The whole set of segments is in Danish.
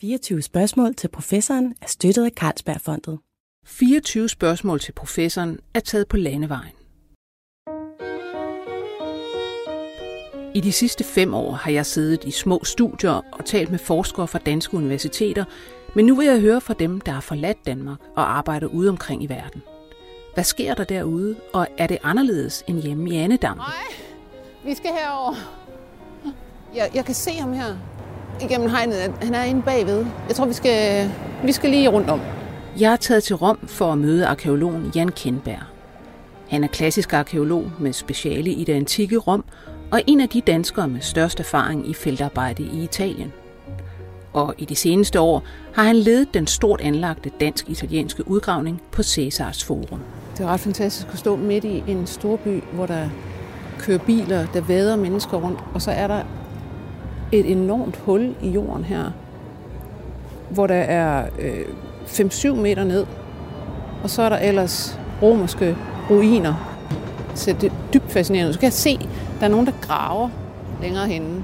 24 spørgsmål til professoren er støttet af Carlsbergfondet. 24 spørgsmål til professoren er taget på landevejen. I de sidste fem år har jeg siddet i små studier og talt med forskere fra danske universiteter, men nu vil jeg høre fra dem, der har forladt Danmark og arbejder ude omkring i verden. Hvad sker der derude, og er det anderledes end hjemme i Annedam? Nej, vi skal herover. Jeg, jeg kan se ham her igennem hegnet. Han er inde bagved. Jeg tror, vi skal, vi skal lige rundt om. Jeg er taget til Rom for at møde arkeologen Jan Kindberg. Han er klassisk arkeolog med speciale i det antikke Rom, og en af de danskere med størst erfaring i feltarbejde i Italien. Og i de seneste år har han ledet den stort anlagte dansk-italienske udgravning på Cæsars Forum. Det er ret fantastisk at stå midt i en storby, hvor der kører biler, der vader mennesker rundt, og så er der et enormt hul i jorden her, hvor der er øh, 5-7 meter ned, og så er der ellers romerske ruiner. Så det er dybt fascinerende. Så kan jeg se, der er nogen, der graver længere henne.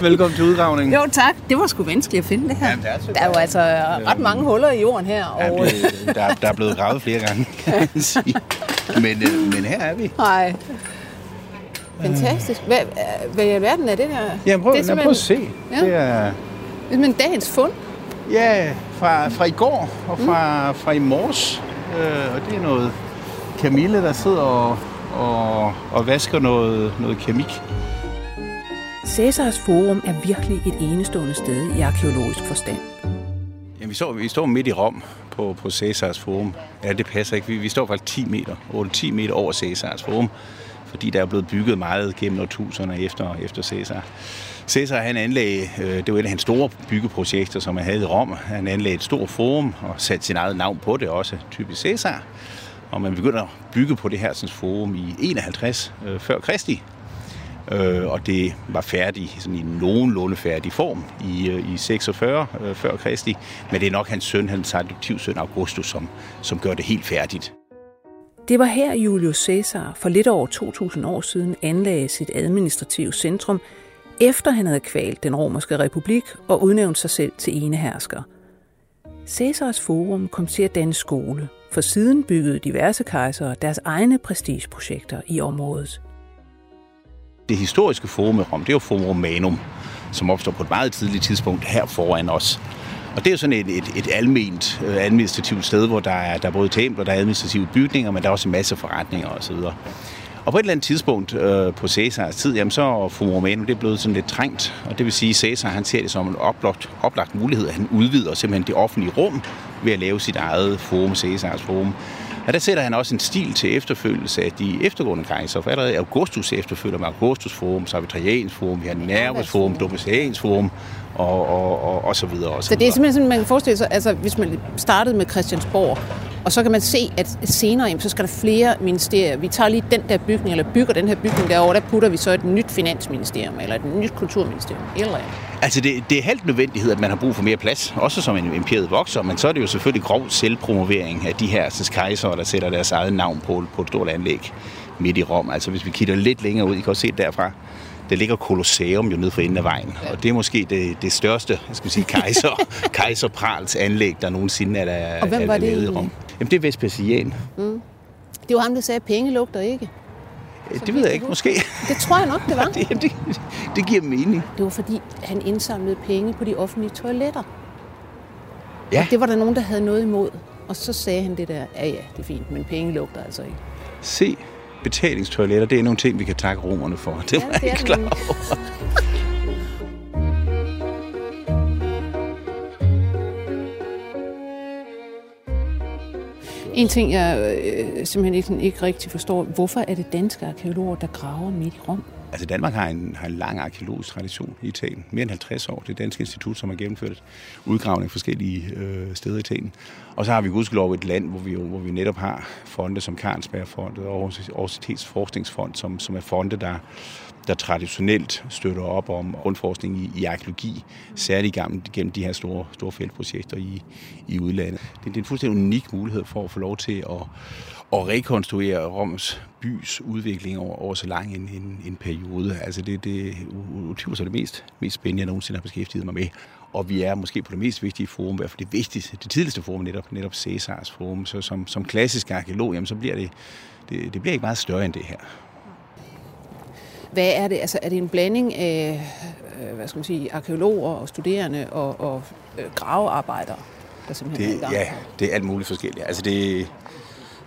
Velkommen til udgravningen. Jo tak, det var sgu vanskeligt at finde det her. Jamen, det er der er jo altså ret mange huller i jorden her. Og... det, der, der er blevet gravet flere gange, kan man sige. Men, øh, men her er vi. Nej. Fantastisk. Hvad, hvad i alverden er det der? Jamen prøv, det lad, prøv at se. Ja. Det er Det er simpelthen dagens fund. ja, fra, fra i går og fra, fra i morges. Øh, og det er noget Camille, der sidder og, og, og vasker noget, noget keramik. Cæsars Forum er virkelig et enestående sted i arkeologisk forstand. Jamen, vi, står, vi står midt i Rom på, på Cæsars Forum. Ja, det passer ikke. Vi, vi står faktisk 10 meter, 8-10 meter over Cæsars Forum, fordi der er blevet bygget meget gennem årtusinderne efter, efter Cæsar. Cæsar han anlagde, øh, det var et af hans store byggeprojekter, som han havde i Rom. Han anlagde et stort forum og satte sin eget navn på det også, typisk Cæsar. Og man begynder at bygge på det her sådan, forum i 51 øh, før Kristi. Øh, og det var færdig sådan i nogenlunde færdig form i, øh, i 46 øh, før Kristi. Men det er nok hans søn, hans adoptivsøn Augustus, som, som gør det helt færdigt. Det var her Julius Caesar for lidt over 2000 år siden anlagde sit administrative centrum, efter han havde kvalt den romerske republik og udnævnt sig selv til enehersker. Caesars Forum kom til at danne skole, for siden byggede diverse kejsere deres egne prestigeprojekter i området. Det historiske forum i Rom, det er jo Forum Romanum, som opstår på et meget tidligt tidspunkt her foran os. Og det er jo sådan et, et, et alment øh, administrativt sted, hvor der er, der er både templer, der er administrative bygninger, men der er også en masse forretninger osv. Og på et eller andet tidspunkt øh, på Cæsars tid, jamen så er fru Romano, det er blevet sådan lidt trængt. Og det vil sige, at Cæsar han ser det som en oplagt, oplagt mulighed, at han udvider simpelthen det offentlige rum ved at lave sit eget forum, Cæsars Forum. Og der sætter han også en stil til efterfølgelse af de eftergående kejser. For allerede Augustus efterfølger med Augustus Forum, så vi Trajansk Forum, vi har Nervus Forum, Domitians Forum, og, og, og, og så videre. Og så, Så det er videre. simpelthen sådan, man kan forestille sig, altså hvis man startede med Christiansborg, og så kan man se, at senere jamen, så skal der flere ministerier. Vi tager lige den der bygning, eller bygger den her bygning derovre, der putter vi så et nyt finansministerium, eller et nyt kulturministerium, eller andet. Altså, det, det er halvt nødvendighed, at man har brug for mere plads, også som en imperiet vokser, men så er det jo selvfølgelig grov selvpromovering af de her altså, så kejser, der sætter deres eget navn på, på et stort anlæg midt i Rom. Altså, hvis vi kigger lidt længere ud, I kan også se det derfra, der ligger Colosseum jo nede for enden af vejen, og det er måske det, det største, jeg skal sige, kejser, kejserprals anlæg, der nogensinde er, der, Og hvem var er det lavet i? Rom. Jamen, det er Vespasian. Det var ham, der sagde, at penge lugter ikke. Det ved jeg ikke, måske. Det tror jeg nok, det var. Det, det, det giver mening. Det var fordi, han indsamlede penge på de offentlige toiletter. Ja. Og det var der nogen, der havde noget imod. Og så sagde han det der, ja ja, det er fint, men penge lugter altså ikke. Se, betalingstoiletter, det er nogle ting, vi kan takke romerne for. Det Ja, var jeg er ikke klar over. En ting, jeg øh, simpelthen ikke, ikke rigtig forstår, hvorfor er det danske arkeologer, der graver midt i Rom? Altså Danmark har en, har en lang arkeologisk tradition i Italien. Mere end 50 år. Det er institut, som har gennemført udgravning forskellige øh, steder i Italien. Og så har vi gudskelov et land, hvor vi, hvor vi netop har fonde som Carlsbergfondet og Aarhus Forskningsfond, som, som er fonde, der, der traditionelt støtter op om grundforskning i, i arkeologi, særligt gennem, gennem de her store, store feltprojekter i, i udlandet. Det, det er en fuldstændig unik mulighed for at få lov til at, at rekonstruere Roms bys udvikling over, over så lang en, en, en periode. Altså det, det er det mest, mest spændende, jeg nogensinde har beskæftiget mig med. Og vi er måske på det mest vigtige forum, i hvert fald det vigtigste, det tidligste forum, netop, netop Cæsars forum. Så som, som klassisk arkeolog, jamen, så bliver det, det, det bliver ikke meget større end det her. Hvad er det? Altså, er det en blanding af øh, hvad skal man sige, arkeologer og studerende og, og øh, gravearbejdere, der simpelthen det, er Ja, det er alt muligt forskelligt. Altså det,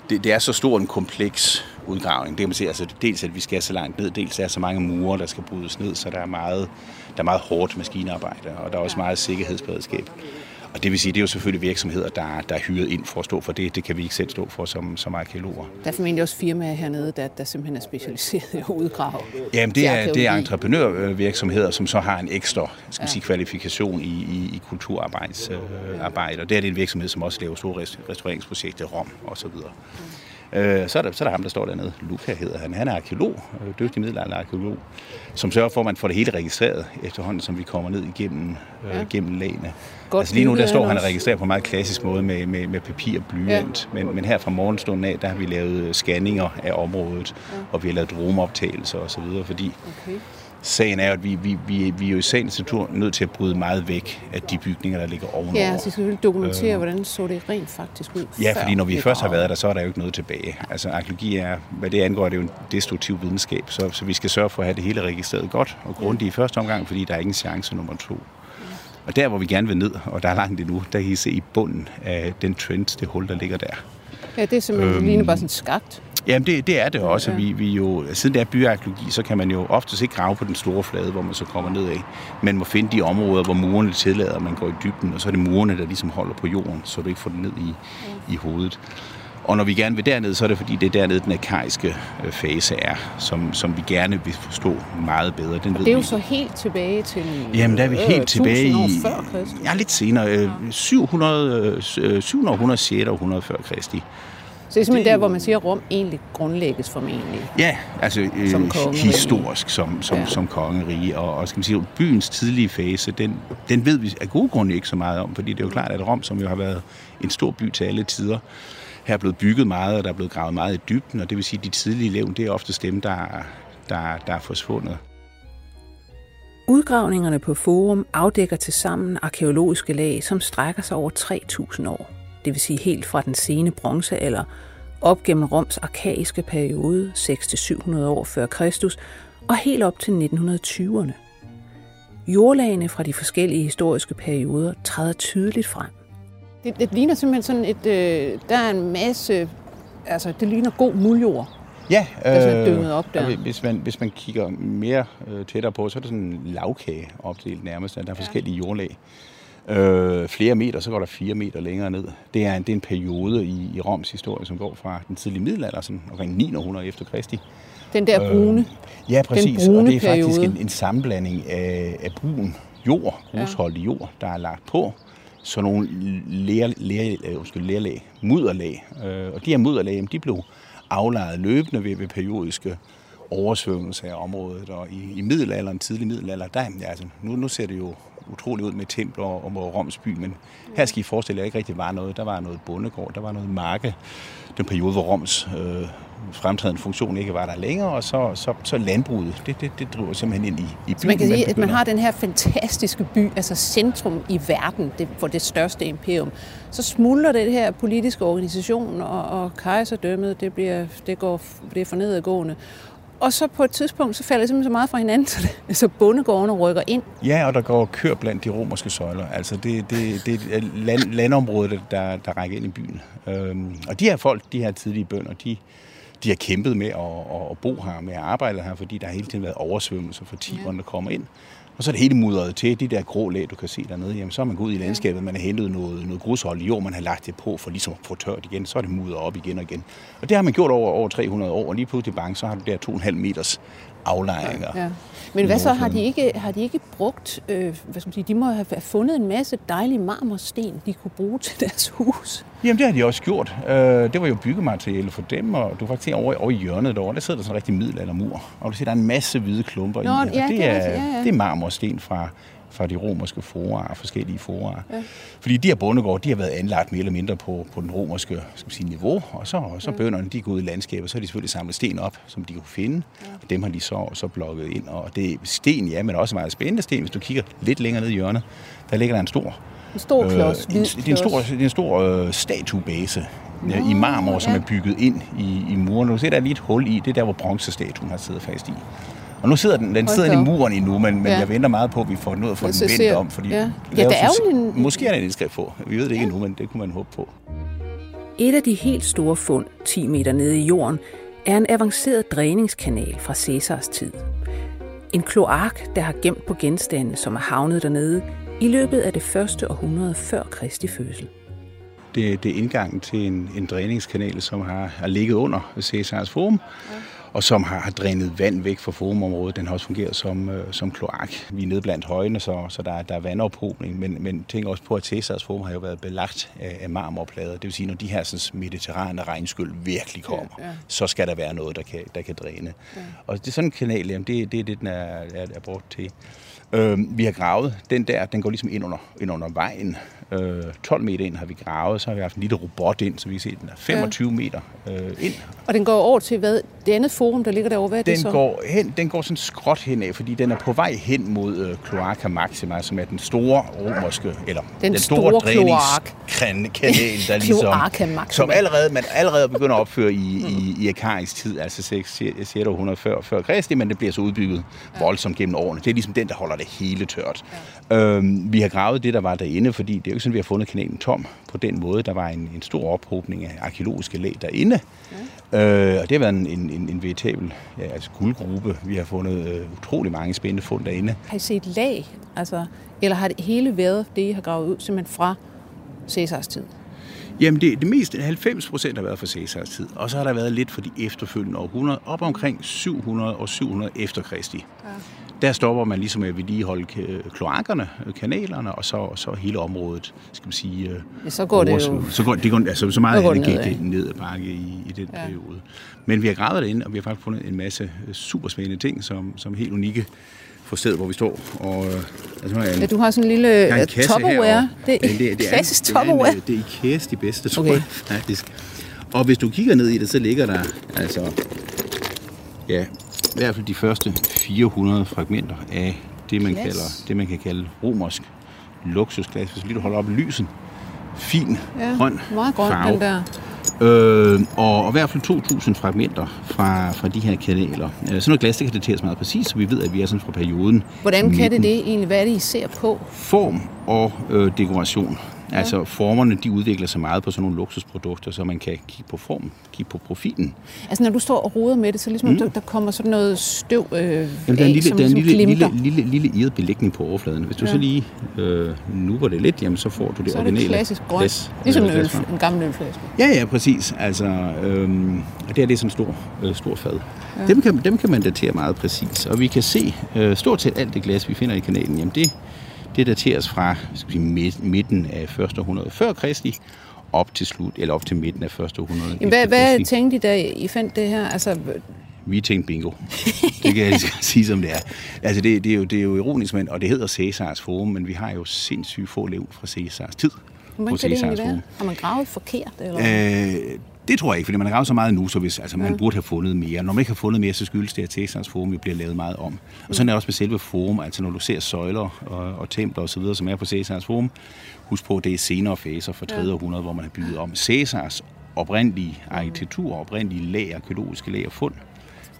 det, det er så stor en kompleks udgravning. Det kan man sige, altså dels at vi skal så langt ned, dels er så mange mure, der skal brydes ned, så der er meget, der er meget hårdt maskinarbejde, og der er også meget sikkerhedsberedskab. Og det vil sige, det er jo selvfølgelig virksomheder, der, der er hyret ind for at stå for det. Det kan vi ikke selv stå for som, som arkeologer. Der er formentlig også firmaer hernede, der, der simpelthen er specialiseret i at udgrave. Jamen, det er, det er entreprenørvirksomheder, som så har en ekstra skal ja. sige, kvalifikation i, i, i kulturarbejde. Øh, og det er det en virksomhed, som også laver store restaureringsprojekter, Rom og så videre. Mm. Øh, så, er der, så er der ham, der står dernede. Luca hedder han. Han er arkeolog, øh, dygtig middelalderarkeolog, som sørger for, at man får det hele registreret efterhånden, som vi kommer ned igennem, øh, gennem lagene. Godt altså lige nu, der står han og registrerer på en meget klassisk måde med, med, med papir og blyant. Ja. Men, men her fra morgenstunden af, der har vi lavet scanninger af området, ja. og vi har lavet dromoptagelser osv., fordi okay sagen er, at vi, vi, vi, vi er jo i sagens natur nødt til at bryde meget væk af de bygninger, der ligger ovenover. Ja, så skal vi dokumentere, øh, hvordan så det rent faktisk ud. Ja, fordi når vi først har været der, så er der jo ikke noget tilbage. Altså arkeologi er, hvad det angår, det er jo en destruktiv videnskab, så, så vi skal sørge for at have det hele registreret godt og grundigt i første omgang, fordi der er ingen chance nummer to. Og der, hvor vi gerne vil ned, og der er langt endnu, der kan I se i bunden af den trend, det hul, der ligger der. Ja, det er simpelthen øhm, ligner bare sådan skagt. Jamen, det, det er det også. Ja. Vi, vi jo, siden det er byarkeologi, så kan man jo oftest ikke grave på den store flade, hvor man så kommer ned af. Man må finde de områder, hvor murene tillader, at man går i dybden, og så er det murene, der ligesom holder på jorden, så du ikke får det ned i, ja. i hovedet. Og når vi gerne vil derned, så er det fordi, det er dernede, den arkaiske øh, fase er, som, som vi gerne vil forstå meget bedre. Den og ved det er jo vi. så helt tilbage til Jamen, der er vi helt øh, tilbage i... før. Ja, lidt senere. 700, 700, 600 århundrede før Kristi. Så det er simpelthen det, der, hvor man siger, at Rom egentlig grundlægges formentlig. Ja, altså øh, som historisk som, som, ja. som kongerige. Og, og skal man sige, byens tidlige fase, den, den ved vi af gode grunde ikke så meget om, fordi det er jo klart, at Rom, som jo har været en stor by til alle tider, her er blevet bygget meget, og der er blevet gravet meget i dybden, og det vil sige, at de tidlige levn, det er ofte dem, der, der, der er forsvundet. Udgravningerne på Forum afdækker til sammen arkeologiske lag, som strækker sig over 3.000 år det vil sige helt fra den sene bronzealder, op gennem Roms arkaiske periode, 6-700 år før Kristus, og helt op til 1920'erne. Jordlagene fra de forskellige historiske perioder træder tydeligt frem. Det, det ligner simpelthen sådan et... Øh, der er en masse... Altså, det ligner god muljord. Ja, øh, op der. Hvis, man, hvis man kigger mere øh, tættere på, så er det sådan en lavkage opdelt nærmest. Der er ja. forskellige jordlag øh, flere meter, så går der fire meter længere ned. Det er en, det er en periode i, i Roms historie, som går fra den tidlige middelalder, sådan omkring 900 efter Kristi. Den der brune øh, Ja, præcis. og det er faktisk en, en sammenblanding af, af brun jord, grusholdig ja. jord, der er lagt på sådan nogle ler, ler, øh, undskyld, lerlag, mudderlag. Øh, og de her mudderlag, de blev aflejet løbende ved, ved periodiske oversvømmelser af området. Og i, i middelalderen, tidlig middelalder, der, ja, altså, nu, nu ser det jo utroligt ud med templer og, og Roms by, men her skal I forestille jer, ikke rigtig var noget. Der var noget bondegård, der var noget marke. Den periode, hvor Roms øh, fremtrædende funktion ikke var der længere, og så, så, så landbruget, det, det, det driver simpelthen ind i, i byen. Så man kan sige, at man har den her fantastiske by, altså centrum i verden det, for det største imperium. Så smuldrer det her politiske organisation, og, og kejserdømmet, det, bliver, det går det er for nedadgående. Og så på et tidspunkt, så falder det simpelthen så meget fra hinanden, så, det, så bondegårdene rykker ind. Ja, og der går kør blandt de romerske søjler. Altså det, det, det er land, landområdet, der, der rækker ind i byen. Øhm, og de her folk, de her tidlige bønder, de, de har kæmpet med at, at bo her, med at arbejde her, fordi der har hele tiden været oversvømmelser for tiberne, der kommer ind. Og så er det hele mudret til. De der grå lag, du kan se dernede, jamen, så er man gået ud i landskabet, man har hentet noget, noget grushold i jord, man har lagt det på for ligesom at få tørt igen, så er det mudret op igen og igen. Og det har man gjort over, over 300 år, og lige pludselig bank, så har du der 2,5 meters aflejringer. Ja. Men hvad så, har de ikke, har de ikke brugt, øh, hvad skal man sige, de må have fundet en masse dejlige marmorsten, de kunne bruge til deres hus? Jamen det har de også gjort. Øh, det var jo byggemateriale for dem, og du faktisk over, over i hjørnet derovre, der sidder der sådan en rigtig middelaldermur, og du ser, der er en masse hvide klumper Nå, i, og ja, det, er, ja, ja. det er marmorsten fra, fra de romerske forer, forskellige forer. Ja. Fordi de her bondegård, de har været anlagt mere eller mindre på, på den romerske skal man sige, niveau, og så, og så ja. bønderne, de går ud i landskabet, så har de selvfølgelig samlet sten op, som de kunne finde, ja. og dem har de så, så blokket ind. Og det er sten, ja, men også meget spændende sten. Hvis du kigger lidt længere ned i hjørnet, der ligger der en stor en stor klods. Øh, en, det er en stor, det er en stor øh, statuebase Nå, i marmor, ja. som er bygget ind i, i muren. Du ser, der er lige et hul i. Det er der, hvor bronzestatuen har siddet fast i. Og nu sidder den, den sidder i muren endnu, men, men ja. jeg venter meget på, at vi får den ud og får den vendt om. Fordi ja. ja, der er jo en... Måske er der en indskrift på. Vi ved det ikke ja. endnu, men det kunne man håbe på. Et af de helt store fund, 10 meter nede i jorden, er en avanceret dræningskanal fra Cæsars tid. En kloak, der har gemt på genstande, som er havnet dernede i løbet af det første århundrede før Kristi fødsel. Det, det er indgangen til en, en dræningskanal, som har, har ligget under Cæsars Forum. Ja og som har, har drænet vand væk fra forumområdet. Den har også fungeret som, øh, som kloak. Vi er nede blandt højene, så, så der, der er vandophobning, men, men tænk også på, at Cæsars forum har jo været belagt af, af marmorplader. Det vil sige, når de her sådan, mediterrane regnskyld virkelig kommer, ja, ja. så skal der være noget, der kan, der kan dræne. Ja. Og det er sådan en kanal, jamen, det, det er det, den er, er, er brugt til. Øh, vi har gravet, den der, den går ligesom ind under, ind under vejen. Øh, 12 meter ind har vi gravet, så har vi haft en lille robot ind, så vi kan se, at den er 25 ja. meter øh, ind. Og den går over til hvad? Det andet forum, der ligger derovre, hvad er den det så? Går hen, den går sådan skråt henad, fordi den er på vej hen mod øh, Cloaca Maxima, som er den store romerske, eller den, den store, store dræningskanal, der ligesom, som allerede, man allerede begynder at opføre i, i, i Akarisk tid, altså 6, 6 100 før, før Kristi, men det bliver så udbygget ja. voldsomt gennem årene. Det er ligesom den, der holder det hele tørt. Ja. Øhm, vi har gravet det, der var derinde, fordi det er jo sådan, vi har fundet kanalen tom på den måde. Der var en, en stor ophobning af arkeologiske lag derinde. Ja. Øh, og det har været en, en, en veritabel ja, altså guldgruppe. Vi har fundet øh, utrolig mange spændende fund derinde. Har I set lag? Altså, eller har det hele været det, I har gravet ud simpelthen fra Cæsars tid? Jamen, det, det meste, 90 procent har været fra Cæsars tid, og så har der været lidt for de efterfølgende århundreder, op omkring 700 og 700 efter Kristi. Ja der stopper man ligesom med at vedligeholde kloakkerne, kanalerne, og så, og så hele området, skal man sige... Øh, ja, så går det jo... Så, går, det går, altså, så meget det gik det ned ad bakke i, i den ja. periode. Men vi har gravet det ind, og vi har faktisk fundet en masse øh, superspændende ting, som, som er helt unikke for stedet, hvor vi står. Og, øh, altså, en, ja, du har sådan en lille en Tupperware. Det er, det, det, det klassisk Tupperware. Det er IKEA's de bedste, tror okay. jeg faktisk. Og hvis du kigger ned i det, så ligger der altså ja, i hvert fald de første 400 fragmenter af det, man, kalder, det, man kan kalde romersk luksusglas. Hvis lige du holder op lysen, fin, ja, grøn meget grøn, farve. Den der. Øh, og, og i hvert fald 2.000 fragmenter fra, fra de her kanaler. Øh, sådan noget glas, det kan dateres meget præcis, så vi ved, at vi er sådan fra perioden. Hvordan kan det det egentlig? Hvad er det, I ser på? Form og øh, dekoration. Ja. Altså formerne, de udvikler sig meget på sådan nogle luksusprodukter, så man kan kigge på formen, kigge på profilen. Altså når du står og roder med det, så ligesom mm. der, der kommer sådan noget støv øh, Jamen, der er en lille, af, der er en ligesom lille, lille, lille, lille irret belægning på overfladen. Hvis du ja. så lige øh, nuber det lidt, jamen, så får du det så originale. Så er det klassisk grønt. Glas, ligesom øh, en, øl, en gammel ølflaske. Ja, ja, præcis. Altså, øh, og det er det sådan en stor, øh, stor fad. Ja. Dem, kan, dem kan man datere meget præcis. Og vi kan se øh, stort set alt det glas, vi finder i kanalen, jamen det det dateres fra skal sige, midten af første århundrede før Kristi op til slut, eller op til midten af første århundrede. Hvad, hvad tænkte I, da I fandt det her? Altså... Vi tænkte bingo. Det kan jeg sige, som det er. Altså, det, det, er jo, det er jo ironisk, men, og det hedder Cæsars Forum, men vi har jo sindssygt få levn fra Cæsars tid. Hvordan kan det egentlig være? Har man gravet forkert? Eller? Øh, det tror jeg ikke, fordi man har gravet så meget nu, så hvis, altså, man ja. burde have fundet mere. Når man ikke har fundet mere, så skyldes det, at Texans Forum bliver lavet meget om. Og sådan er det også med selve forum, altså når du ser søjler og, og templer osv., som er på Cæsars Forum, husk på, at det er senere faser fra 3. Ja. århundrede, hvor man har bygget om. Cæsars oprindelige arkitektur, oprindelige lag, arkeologiske lag og fund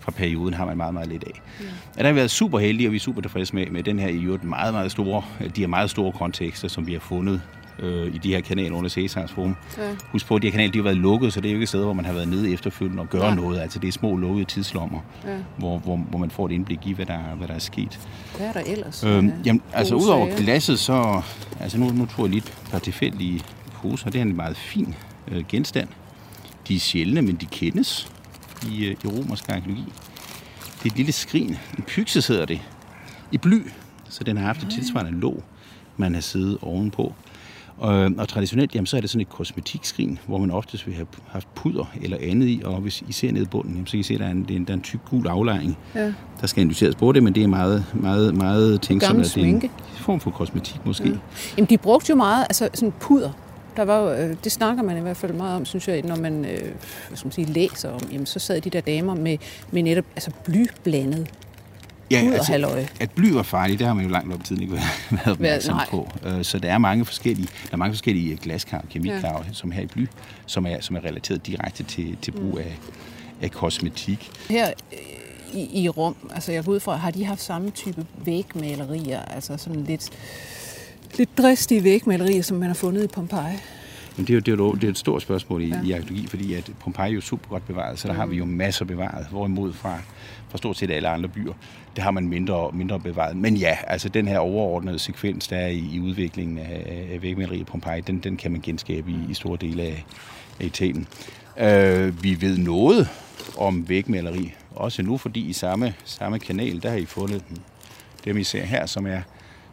fra perioden har man meget, meget lidt af. Ja. Og der har været super heldige, og vi er super tilfredse med, med den her i øvrigt meget, meget store, de her meget store kontekster, som vi har fundet øh, i de her kanaler under Cæsars Forum. Ja. Husk på, at de her kanaler de har været lukket, så det er jo ikke et sted, hvor man har været nede efterfølgende og gøre ja. noget. Altså det er små lukkede tidslommer, ja. hvor, hvor, hvor man får et indblik i, hvad der, hvad der er sket. Hvad er der ellers? Øhm, jamen, altså udover sager. glasset, så... Altså nu, nu tror jeg lidt par tilfældige poser. Det er en meget fin øh, genstand. De er sjældne, men de kendes i, øh, i romersk arkeologi. Det er et lille skrin. En pykse hedder det. I bly, så den har haft et tilsvarende låg, man har siddet ovenpå. Og, og traditionelt, jamen, så er det sådan et kosmetikskrin, hvor man oftest vil have haft puder eller andet i, og hvis I ser ned i bunden, jamen, så kan I se, at der er en, der er en tyk gul aflejring. Ja. Der skal analyseres på det, men det er meget, meget, meget tænksomt, at det er en form for kosmetik måske. Ja. Jamen, de brugte jo meget altså sådan puder der var, øh, det snakker man i hvert fald meget om, synes jeg, når man, øh, hvad skal man sige, læser om, jamen, så sad de der damer med, med netop altså blyblandet Ja, altså, at bly var farligt, det har man jo langt op i tiden ikke været opmærksom på. Øh, så der er mange forskellige, der er mange forskellige glaskrav, kemikrav, ja. som her i bly, som er, som er relateret direkte til, til brug af, af kosmetik. Her øh, i, i rum, altså jeg går ud fra, har de haft samme type vægmalerier, altså sådan lidt lidt dristige vægmalerier, som man har fundet i Pompeji? Men det er jo, det er jo det er et stort spørgsmål i, ja. i arkeologi, fordi at Pompeji er jo super godt bevaret, så der mm. har vi jo masser bevaret, hvorimod fra, fra stort set alle andre byer, det har man mindre, mindre bevaret. Men ja, altså den her overordnede sekvens, der er i, i udviklingen af, af vægmalerier i Pompeji, den, den kan man genskabe i, i store dele af, af Italien. Uh, vi ved noget om vægmaleri, også nu, fordi i samme, samme kanal, der har I fundet dem, I ser her, som er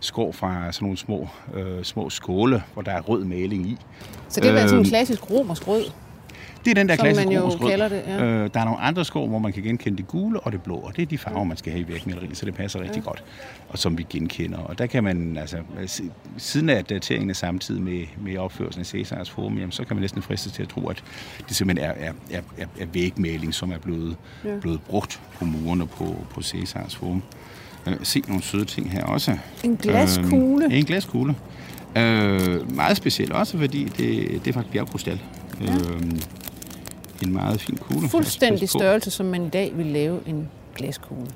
skår fra sådan nogle små, øh, små skåle, hvor der er rød maling i. Så det er øh, sådan en klassisk romersk rød? Det er den der klassiske man jo rød. kalder det, ja. øh, der er nogle andre skår, hvor man kan genkende det gule og det blå, og det er de farver, man skal have i vægmaleriet, så det passer rigtig ja. godt, og som vi genkender. Og der kan man, altså, siden af dateringen er samtidig med, med opførelsen af Cæsars forum, jamen, så kan man næsten friste til at tro, at det simpelthen er, er, er, er, er vægmaling, som er blevet, ja. blevet brugt på murene på, på Cæsars forum øh, se nogle søde ting her også. En glaskugle? Øh, en glaskugle. Øh, meget speciel også, fordi det, det er faktisk bjergkrystal. Ja. Øh, en meget fin kugle. Fuldstændig størrelse, som man i dag vil lave en glaskugle.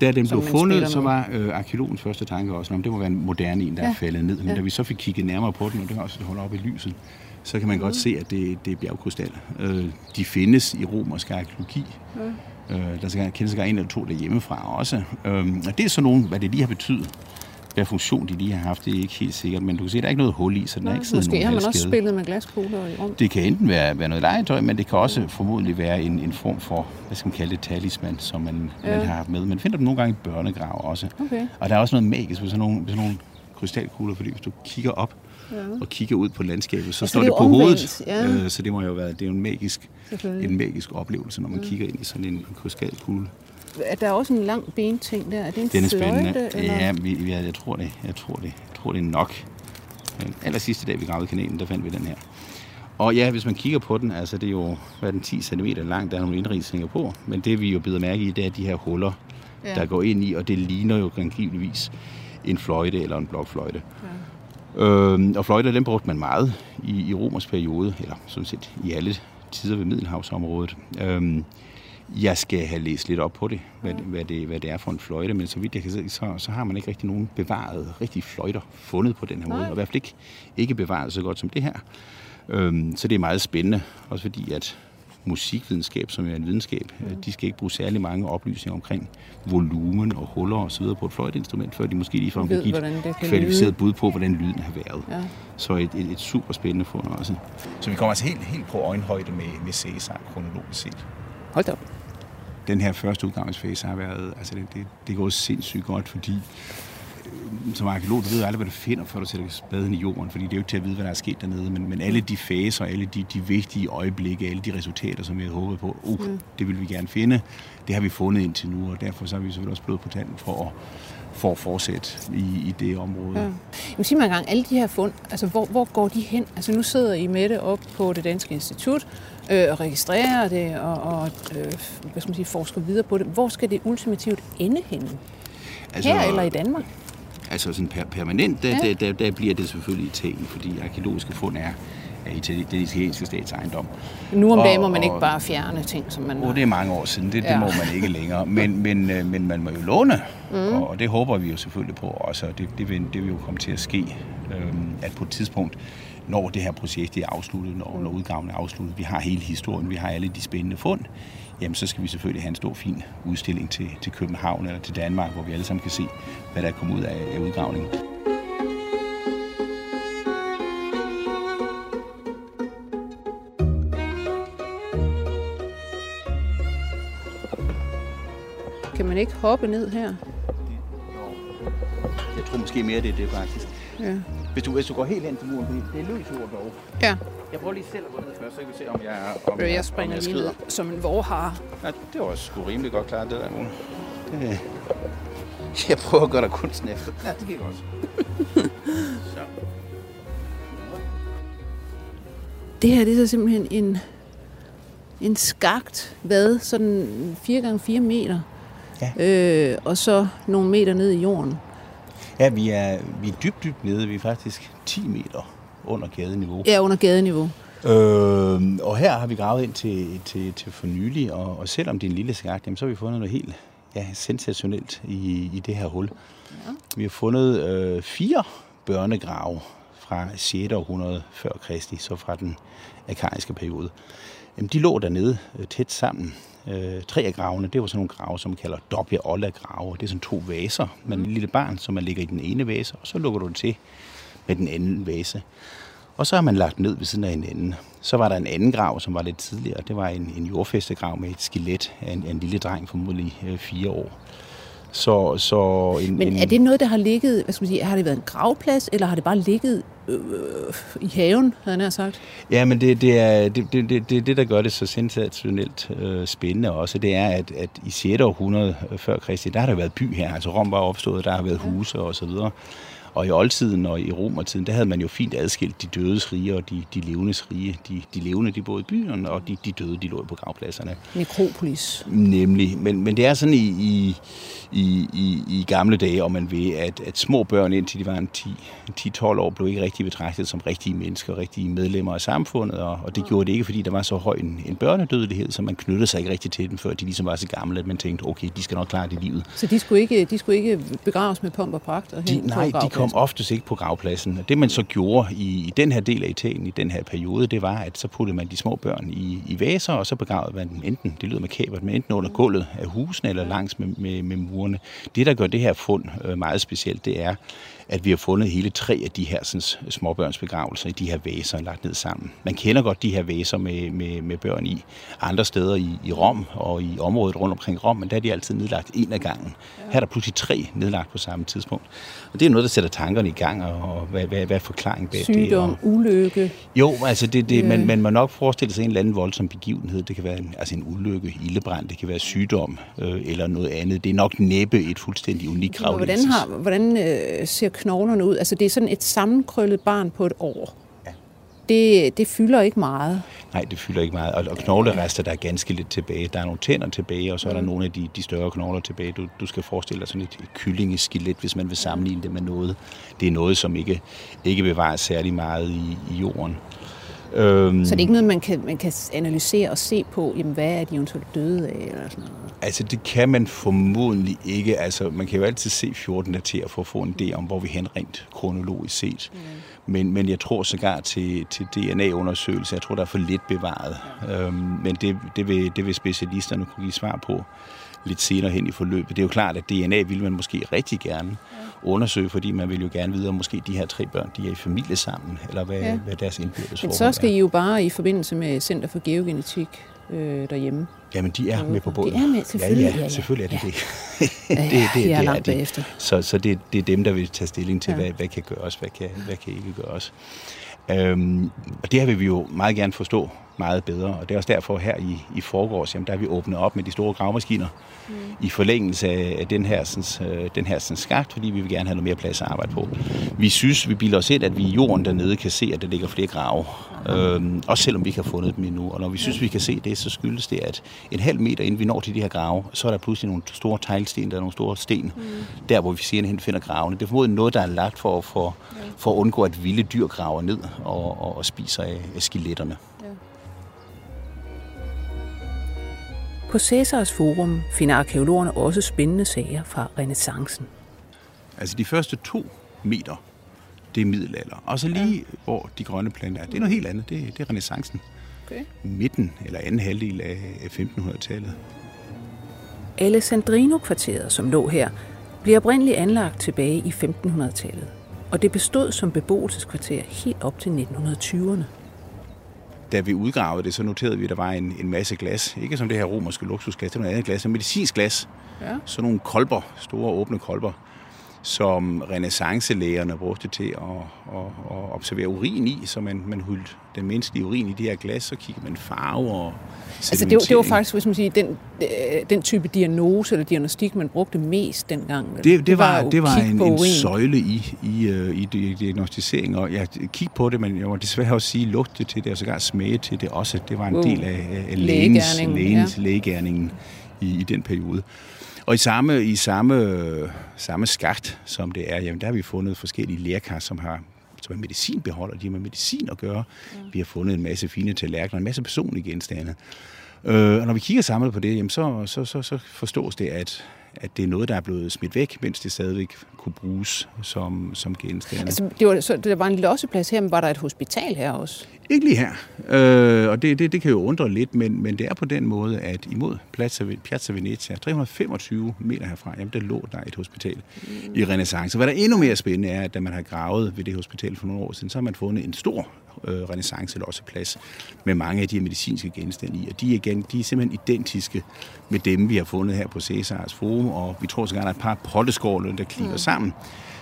Da den blev fundet, så var øh, arkeologens første tanke også, om det må være en moderne en, der ja. er faldet ned. Men ja. da vi så fik kigget nærmere på den, og det har også holdt op i lyset, så kan man mm. godt se, at det, det er bjergkrystal. Øh, de findes i romersk arkeologi. Ja. Øh, der skal kende sig en eller to derhjemmefra også. Øh, og det er så nogen, hvad det lige har betydet. Hvad funktion de lige har haft, det er ikke helt sikkert, men du kan se, at der er ikke noget hul i, så den er ikke siddet Måske har man også spillet med glaskugler i rum. Det kan enten være, være noget legetøj, men det kan også formodentlig være en, en form for, hvad skal man kalde det, talisman, som man, ja. man har haft med. Man finder dem nogle gange i børnegrav også. Okay. Og der er også noget magisk ved sådan nogle, ved sådan nogle krystalkugler, fordi hvis du kigger op, ja. og kigger ud på landskabet, så altså, står det, det på omvendt. hovedet. Ja. Øh, så det må jo være, det er jo en magisk, en magisk oplevelse, når man ja. kigger ind i sådan en, en krystalkugle. Er der også en lang benting der? Er det en Den er spændende. Fløjte, eller? Ja, vi, ja, jeg tror det. Jeg tror det. Jeg tror det nok. Den aller sidste dag, vi gravede kanalen, der fandt vi den her. Og ja, hvis man kigger på den, altså det er jo hvad er den, 10 cm lang, der er nogle indrigsninger på, men det vi jo bider mærke i, det er de her huller, ja. der går ind i, og det ligner jo angiveligvis en fløjte eller en blokfløjte. Ja. Øh, og fløjter, den brugte man meget i, i romers periode, eller sådan set i alle tider ved Middelhavsområdet. Øh, jeg skal have læst lidt op på det hvad, hvad det, hvad det er for en fløjte, men så vidt jeg kan se, så, så har man ikke rigtig nogen bevaret, rigtig fløjter fundet på den her måde, og i hvert fald ikke, ikke bevaret så godt som det her. Øhm, så det er meget spændende, også fordi at musikvidenskab, som er en videnskab, mm. de skal ikke bruge særlig mange oplysninger omkring volumen og huller og så videre på et fløjteinstrument, før de måske lige får give et kvalificeret bud på, hvordan lyden har været. Ja. Så et, et, et super spændende fund også. Så vi kommer altså helt, helt på øjenhøjde med, med Cæsar kronologisk set. Hold da op. Den her første udgangsfase har været, altså det, det, det går sindssygt godt, fordi som arkeolog, du ved aldrig, hvad du finder, før du sætter spaden i jorden, fordi det er jo ikke til at vide, hvad der er sket dernede, men, men alle de faser, alle de, de vigtige øjeblikke, alle de resultater, som vi havde håbet på, uh, mm. det vil vi gerne finde, det har vi fundet indtil nu, og derfor så har vi selvfølgelig også blod på tanden for at, for at fortsætte i, i det område. Ja. Men sig mig en gang, alle de her fund, altså hvor, hvor går de hen? Altså nu sidder I med det op på det Danske Institut, øh, og registrerer det og, og øh, hvad skal man sige, forsker videre på det. Hvor skal det ultimativt ende henne? Altså, Her eller i Danmark? Altså sådan per- permanent, der, ja. der, der, der bliver det selvfølgelig Italien, fordi arkeologiske fund er af det italienske statsejendom. Nu om dagen må man og, ikke bare fjerne ting, som man... Oh, det er mange år siden, det, ja. det må man ikke længere. Men, men, øh, men man må jo låne, mm. og det håber vi jo selvfølgelig på også, og det, det, vil, det vil jo komme til at ske, øhm, at på et tidspunkt, når det her projekt er afsluttet, når, når udgaven er afsluttet, vi har hele historien, vi har alle de spændende fund, jamen så skal vi selvfølgelig have en stor, fin udstilling til, til København eller til Danmark, hvor vi alle sammen kan se, hvad der er kommet ud af, af udgravningen. Kan man ikke hoppe ned her? Jeg tror måske mere, det er det faktisk. Ja. Hvis du, hvis du går helt hen til muren, fordi det er løs jord dog. ja. Jeg prøver lige selv at gå ned først, så kan vi se, om jeg, om Øh, Jeg springer om jeg lige ned som en vorhar. Ja, det var sgu rimelig godt klart, det der, Mona. Det, jeg prøver at gøre dig kunsten efter. Ja, det gik også. så. Det her det er så simpelthen en, en skagt vad, sådan 4 gange 4 meter. Ja. Øh, og så nogle meter ned i jorden. Ja, vi er, vi er dybt, dybt nede. Vi er faktisk 10 meter under gadeniveau. Ja, under gadeniveau. Øh, og her har vi gravet ind til, til, til for nylig, og, og selvom det er en lille skagt, jamen, så har vi fundet noget helt ja, sensationelt i, i det her hul. Ja. Vi har fundet øh, fire børnegrave fra 6. århundrede før Kristi, så fra den arkaiske periode. Jamen, de lå dernede øh, tæt sammen. Øh, tre af gravene, det var sådan nogle grave, som man kalder dobbelt olla grave. Det er sådan to vaser med en lille barn, som man lægger i den ene vase, og så lukker du den til med den anden vase. Og så har man lagt ned ved siden af hinanden. Så var der en anden grav, som var lidt tidligere. Det var en, en jordfæstegrav med et skelet af en, en lille dreng, formodentlig øh, fire år. Så, så en, Men en, er det noget, der har ligget, hvad skal man sige, har det været en gravplads, eller har det bare ligget øh, i haven, havde han sagt? Ja, men det, det er det, det, det, det, det, der gør det så sensationelt øh, spændende også, det er, at, at i 6. århundrede før Kristi, der har der været by her. Altså Rom var opstået, der har været huse og så videre. Og i oldtiden og i romertiden, der havde man jo fint adskilt de dødes rige og de, de levendes rige. De, de levende, de boede i byen, og de, de døde, de lå på gravpladserne. Nekropolis. Nemlig. Men, men det er sådan i, i, i, i, i gamle dage, om man vil, at, at små børn indtil de var en 10-12 år, blev ikke rigtig betragtet som rigtige mennesker, rigtige medlemmer af samfundet, og, og det gjorde det ikke, fordi der var så høj en, en børnedødelighed, så man knyttede sig ikke rigtig til dem, før de ligesom var så gamle, at man tænkte, okay, de skal nok klare det livet. Så de skulle ikke, de skulle ikke begraves med pomp og pragt? Og De, nej, de kom gravpladsen? oftest ikke på gravpladsen. Og Det man så gjorde i, i den her del af Italien, i den her periode, det var, at så puttede man de små børn i, i vaser, og så begravede man dem enten, det lyder makabert, men enten under gulvet af husene eller langs med, med, med murene. Det, der gør det her fund øh, meget specielt, det er, at vi har fundet hele tre af de her sådan, småbørnsbegravelser i de her vaser lagt ned sammen. Man kender godt de her vaser med, med, med børn i andre steder i, i Rom og i området rundt omkring Rom, men der er de altid nedlagt en af gangen. Her er der pludselig tre nedlagt på samme tidspunkt. Og det er noget, der sætter tankerne i gang, og, og hvad, hvad, hvad er forklaringen bag det? Sygdom, ulykke. jo, altså det, det, man, man må nok forestille sig en eller anden voldsom begivenhed. Det kan være en, altså en ulykke, ildebrand, det kan være sygdom øh, eller noget andet. Det er nok næppe et fuldstændig unikt Hvordan, gravlæggelse. har, hvordan øh, ser knoglerne ud? Altså, det er sådan et sammenkrøllet barn på et år. Ja. Det, det fylder ikke meget. Nej, det fylder ikke meget. Og, og knoglerester, der er ganske lidt tilbage. Der er nogle tænder tilbage, og så er der nogle af de, de større knogler tilbage. Du, du skal forestille dig sådan et, et kyllingeskelet, hvis man vil sammenligne det med noget. Det er noget, som ikke, ikke bevarer særlig meget i, i jorden. Øhm, Så det er ikke noget, man kan, man kan analysere og se på, jamen, hvad er de eventuelt døde af, eller sådan noget. Altså, det kan man formodentlig ikke. Altså, man kan jo altid se 14 dater for at få en idé om, hvor vi hen rent kronologisk set. Mm. Men, men jeg tror sågar til, til DNA-undersøgelse, jeg tror, der er for lidt bevaret. Ja. Øhm, men det, det, vil, det vil specialisterne kunne give svar på lidt senere hen i forløbet. Det er jo klart, at DNA vil man måske rigtig gerne undersøge, fordi man vil jo gerne vide, om måske de her tre børn, de er i familie sammen, eller hvad, Ja. hvad deres indbyrdes Men så skal er. I jo bare i forbindelse med Center for Geogenetik øh, derhjemme. Jamen, de er med på båden. De er med, selvfølgelig. Ja, Ja, ja, ja. selvfølgelig er det Ja. det. det, det, er det langt de. bagefter. Så, så det, det er dem, der vil tage stilling til, ja. hvad, hvad kan gøres, hvad kan, hvad kan ikke gøres. Øhm, og det her vil vi jo meget gerne forstå meget bedre, og det er også derfor her i, i forgårs, jamen, der er vi åbnet op med de store gravemaskiner mm. i forlængelse af, den her, sådan, øh, den her sådan, skagt, fordi vi vil gerne have noget mere plads at arbejde på. Vi synes, vi bilder os ind, at vi i jorden dernede kan se, at der ligger flere grave, øhm, også selvom vi ikke har fundet dem endnu. Og når vi synes, vi kan se det, så skyldes det, at en halv meter inden vi når til de her grave, så er der pludselig nogle store teglsten, der er nogle store sten, mm. der hvor vi senere finder gravene. Det er formodentlig noget, der er lagt for, for, for at undgå, at vilde dyr graver ned og, og, og spiser af, af skeletterne. På Cæsars Forum finder arkeologerne også spændende sager fra renaissancen. Altså de første to meter, det er middelalder. Og så lige ja. hvor de grønne planter er, det er noget helt andet. Det, det er renaissancen. Okay. Midten eller anden halvdel af af 1500-tallet. Alessandrino-kvarteret, som lå her, blev oprindeligt anlagt tilbage i 1500-tallet, og det bestod som beboelseskvarter helt op til 1920'erne. Da vi udgravede det, så noterede vi, at der var en, en masse glas. Ikke som det her romerske luksusglas, det var noget andet glas, men medicinsk glas. Ja. Sådan nogle kolber, store åbne kolber. Som renaissancelægerne brugte til at, at, at observere urin i, så man, man hyldte den menneskelige urin i de her glas, så kigger man farve og Altså det, var, det var faktisk, hvis man siger, den, øh, den type diagnose eller diagnostik, man brugte mest dengang. Det, det, det var, var, det var en, en søjle i, i, øh, i, i diagnostisering, og jeg kiggede på det, men jeg må desværre også sige, lugte til det, og sågar smage til det også. Det var en uh, del af, af lægens, lægens ja. lægegærningen i, i den periode. Og i samme, i samme, samme skagt, som det er, jamen der har vi fundet forskellige lærkar, som har som er medicinbeholder, de har med medicin at gøre. Ja. Vi har fundet en masse fine tallerkener, en masse personlige genstande. Øh, og når vi kigger samlet på det, jamen så, så, så, så forstås det, at, at det er noget, der er blevet smidt væk, mens det stadigvæk kunne bruges som, som genstande. Altså, det var, så der var en losseplads her, men var der et hospital her også? Ikke lige her. Øh, og det, det, det kan jo undre lidt, men, men det er på den måde, at imod Piazza, Piazza Venezia, 325 meter herfra, jamen der lå der et hospital mm. i renaissance. Hvad der er endnu mere spændende er, at da man har gravet ved det hospital for nogle år siden, så har man fundet en stor øh, renaissance losseplads med mange af de her medicinske genstande i. Og de igen, de er simpelthen identiske med dem, vi har fundet her på Cæsars Forum, og vi tror sågar, der er et par potteskåle, der klikker mm. sammen.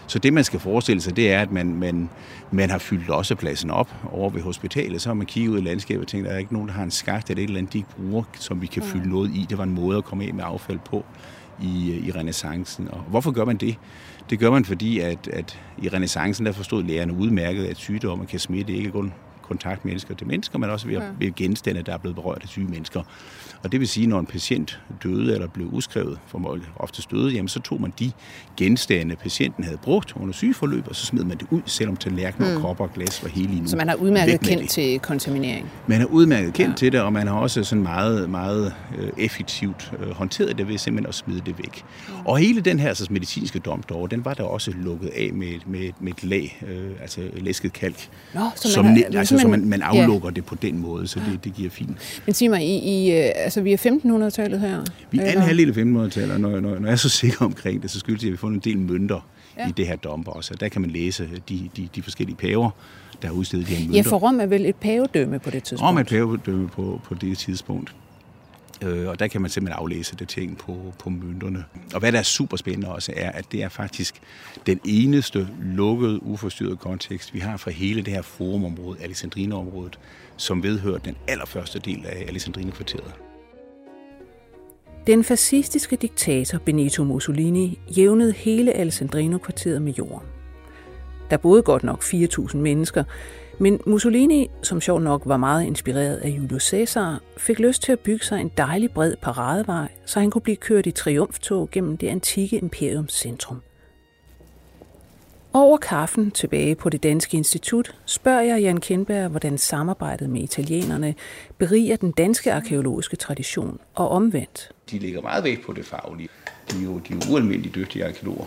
Så det, man skal forestille sig, det er, at man, man, man har fyldt lossepladsen op over ved hospitalet. Så har man kigget ud i landskabet og tænkt, at der er ikke nogen, der har en skagt eller et eller andet, de ikke bruger, som vi kan fylde noget i. Det var en måde at komme af med affald på i, i renaissancen. Og hvorfor gør man det? Det gør man, fordi at, at i renaissancen der forstod lærerne udmærket, at sygdomme kan smitte ikke kun kontakt mennesker til mennesker, men også ved, ja. ved genstande, der er blevet berørt af syge mennesker. Og det vil sige, når en patient døde eller blev udskrevet, for ofte døde, jamen så tog man de genstande, patienten havde brugt under sygeforløb, og så smed man det ud, selvom tallerkener, mm. kopper og glas var hele nu. Så man har udmærket kendt det. til kontaminering? Man har udmærket kendt ja. til det, og man har også sådan meget, meget øh, effektivt øh, håndteret det ved simpelthen at smide det væk. Mm. Og hele den her altså, medicinske dom derovre, den var der også lukket af med, med, med et lag, øh, altså læsket kalk. Nå, så som, man har, altså, så man, man aflukker ja. det på den måde, så det, det giver fint. Men sig mig, i, i, øh, altså, vi er 1500-tallet her? Vi er anden halvdel af 1500-tallet, og når, når, når jeg er så sikker omkring det, så skyldes det, at vi har fundet en del mønter ja. i det her domper også. Der kan man læse de, de, de forskellige paver, der har udstedet de her mønter. Ja, for Rom er vel et pavedømme på det tidspunkt? Rom er et pavedømme på, på det tidspunkt. Øh, og der kan man simpelthen aflæse det ting på, på mønterne. Og hvad der er super spændende også er, at det er faktisk den eneste lukkede, uforstyrrede kontekst, vi har fra hele det her forumområde, Alexandrineområdet, som vedhører den allerførste del af Alexandrinekvarteret. Den fascistiske diktator Benito Mussolini jævnede hele Alessandrino-kvarteret med jorden. Der boede godt nok 4.000 mennesker, men Mussolini, som sjov nok var meget inspireret af Julius Caesar, fik lyst til at bygge sig en dejlig bred paradevej, så han kunne blive kørt i triumftog gennem det antikke imperiums centrum. Over kaffen tilbage på det Danske Institut spørger jeg Jan Kindberg, hvordan samarbejdet med italienerne beriger den danske arkeologiske tradition og omvendt. De ligger meget vægt på det faglige. De er jo, de er jo ualmindeligt dygtige arkeologer.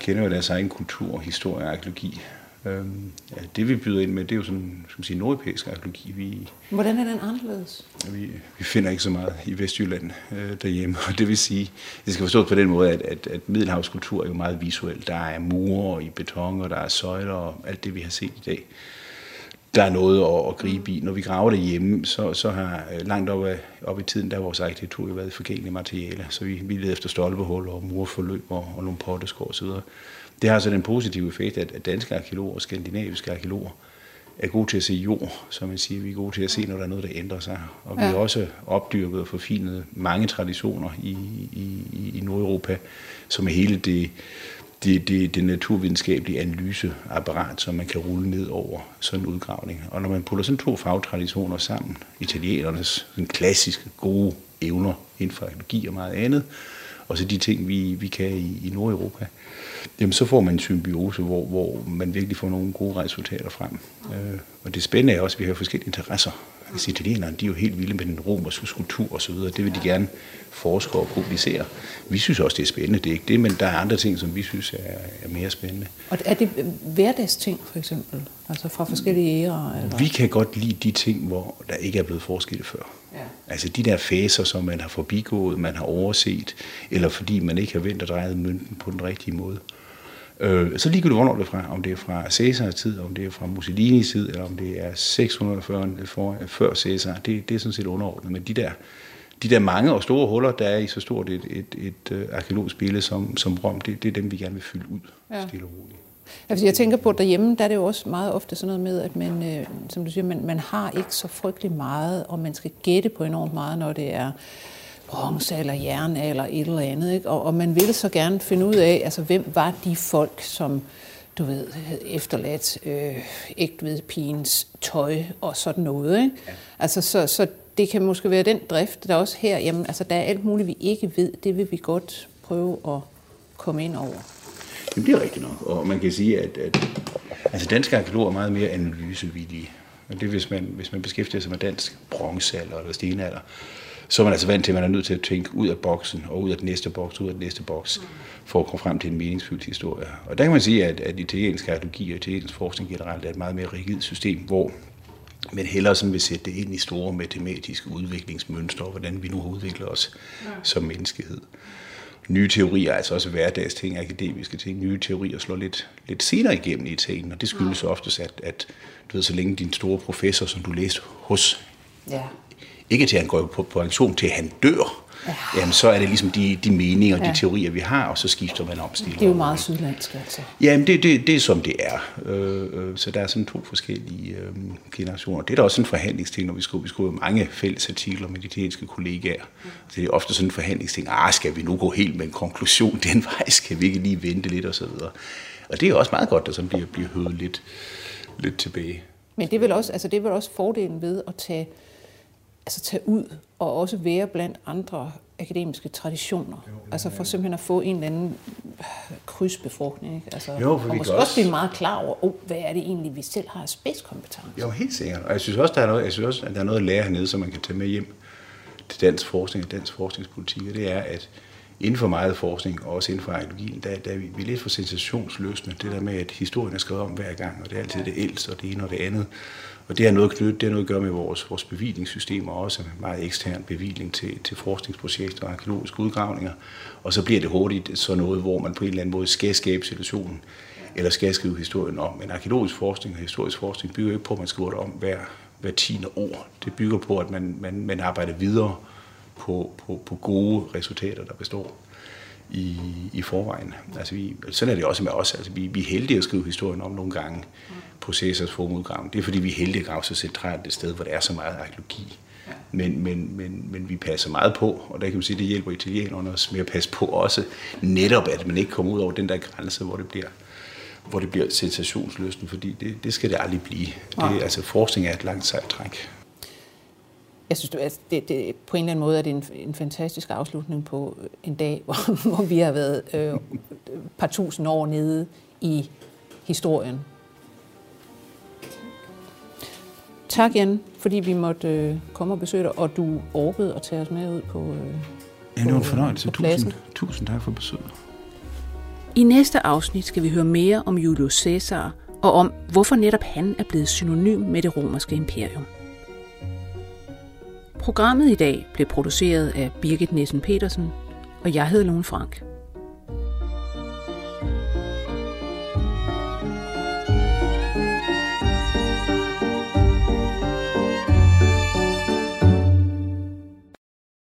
Kender jo deres egen kultur, historie og arkeologi. Øhm, ja, det vi byder ind med, det er jo sådan, skal man sige, nordeuropæisk arkeologi. Vi, Hvordan er den anderledes? Vi, vi finder ikke så meget i Vestjylland øh, derhjemme, og det vil sige, det skal forstås på den måde, at, at, at middelhavskultur er jo meget visuel. Der er mure i beton, og der er søjler og alt det, vi har set i dag. Der er noget at, at gribe i. Når vi graver det hjemme, så, så har øh, langt op, af, op i tiden, der har vores arkitektur jo været forgængelige materialer. Så vi, vi leder efter stolpehuller og murforløb og, og nogle potteskår osv. Det har altså den positive effekt, at danske arkeologer og skandinaviske arkeologer er gode til at se jord, som man siger. Vi er gode til at se, når der er noget, der ændrer sig. Og ja. vi har også opdyrket og forfinet mange traditioner i, i, i Nordeuropa, som er hele det, det, det, det naturvidenskabelige analyseapparat, som man kan rulle ned over sådan en udgravning. Og når man putter sådan to fagtraditioner sammen, italienernes den klassiske gode evner inden for arkeologi og meget andet, og så de ting, vi, vi kan i, i Nordeuropa, jamen så får man en symbiose, hvor, hvor man virkelig får nogle gode resultater frem. Øh, og det spændende er også, at vi har forskellige interesser. Altså italienerne, de er jo helt vilde med den romerske skulptur osv., det vil de gerne forske og publicere. Vi synes også, det er spændende, det er ikke det, men der er andre ting, som vi synes er, er mere spændende. Og er det hverdagsting, for eksempel? Altså fra forskellige ærer? Eller? Vi kan godt lide de ting, hvor der ikke er blevet forsket før. Ja. Altså de der faser, som man har forbigået, man har overset, eller fordi man ikke har vendt og drejet mønten på den rigtige måde. Øh, så ligegyldigt hvornår det er fra, om det er fra Caesars tid, om det er fra Mussolinis tid, eller om det er 640 for, før Caesar, det, det er sådan set underordnet. Men de der de der mange og store huller, der er i så stort et, et, et, et øh, arkeologisk billede som, som Rom, det, det er dem, vi gerne vil fylde ud, ja. stille og roligt. Altså, jeg tænker på, at derhjemme, der er det jo også meget ofte sådan noget med, at man, øh, som du siger, man, man har ikke så frygtelig meget, og man skal gætte på enormt meget, når det er bronze eller jern eller et eller andet. Ikke? Og, og man vil så gerne finde ud af, altså, hvem var de folk, som du ved, efterladt øh, ægtvedpigens tøj og sådan noget. Ikke? Ja. Altså, så, så det kan måske være den drift, der også her, jamen, altså, der er alt muligt, vi ikke ved, det vil vi godt prøve at komme ind over. Jamen, det er rigtigt nok, og man kan sige, at, at altså, danske arkeologer er meget mere analysevillige. Og det hvis man, hvis man beskæftiger sig med dansk bronzealder eller stenalder, så er man altså vant til, at man er nødt til at tænke ud af boksen, og ud af den næste boks, ud af den næste boks, for at komme frem til en meningsfyldt historie. Og der kan man sige, at, at italiensk arkeologi og italiensk forskning generelt er et meget mere rigidt system, hvor men hellere sådan vil sætte det ind i store matematiske udviklingsmønstre, hvordan vi nu har udviklet os ja. som menneskehed. Nye teorier, altså også hverdagsting, akademiske ting, nye teorier slår lidt, lidt senere igennem i Italien, og det skyldes ja. oftest, at, at du ved, så længe din store professor, som du læste hos, ja. Ikke til at han går på, på aktion, til at han dør, ja. jamen, så er det ligesom de, de meninger og ja. de teorier, vi har, og så skifter man om stille. Det er jo meget sydlandsk, altså. Jamen, det, det, det er som det er. Øh, øh, så der er sådan to forskellige øh, generationer. Det er da også en forhandlingsting, når vi skriver, vi skriver mange fælles artikler med de italienske kollegaer. Mm. Så det er ofte sådan en forhandlingsting. Ah, skal vi nu gå helt med en konklusion den vej? Skal vi ikke lige vente lidt og så videre? Og det er også meget godt, at sådan bliver, bliver høvet lidt, lidt tilbage. Men det er, vel også, altså det er vel også fordelen ved at tage altså tage ud og også være blandt andre akademiske traditioner. Jo, altså for simpelthen at få en eller anden krydsbefrugtning. Ikke? Altså, jo, for og måske også blive meget klar over, oh, hvad er det egentlig, vi selv har spidskompetence. Jo, helt sikkert. Og jeg synes også, der er noget, jeg synes også, at der er noget at lære hernede, som man kan tage med hjem til dansk forskning og dansk forskningspolitik, og det er, at inden for meget forskning, og også inden for arkeologien, der, der er vi, vi er lidt for sensationsløsende. Det der med, at historien er skrevet om hver gang, og det er altid det ældste og det ene og det andet. Og det har noget, knyttet, det har noget at gøre med vores, vores bevillingssystemer, også altså meget ekstern bevilling til, til forskningsprojekter og arkeologiske udgravninger. Og så bliver det hurtigt så noget, hvor man på en eller anden måde skal skabe situationen, eller skal skrive historien om. Men arkeologisk forskning og historisk forskning bygger ikke på, at man skriver det om hver, hver tiende år. Det bygger på, at man, man, man arbejder videre på, på, på gode resultater, der består i, i forvejen. Altså vi, sådan er det også med os. Altså vi, vi er heldige at skrive historien om nogle gange processers formudgravning. Det er fordi, vi er heldige at grave så centralt et sted, hvor der er så meget arkeologi. Men, men, men, men vi passer meget på, og der kan man sige, at det hjælper italienerne os med at passe på også, netop at man ikke kommer ud over den der grænse, hvor det bliver hvor det bliver sensationsløsende, fordi det, det skal det aldrig blive. Det, altså forskning er et langt sejt træk. Jeg synes, at det, det, på en eller anden måde er det en, en fantastisk afslutning på en dag, hvor, hvor vi har været øh, par tusind år nede i historien. Tak, Jan, fordi vi måtte øh, komme og besøge dig, og du orkede at tage os med ud på øh, Ja, det var en fornøjelse. Tusind, tusind tak for besøget. I næste afsnit skal vi høre mere om Julius Caesar, og om hvorfor netop han er blevet synonym med det romerske imperium. Programmet i dag blev produceret af Birgit Nissen Petersen, og jeg hedder Lone Frank.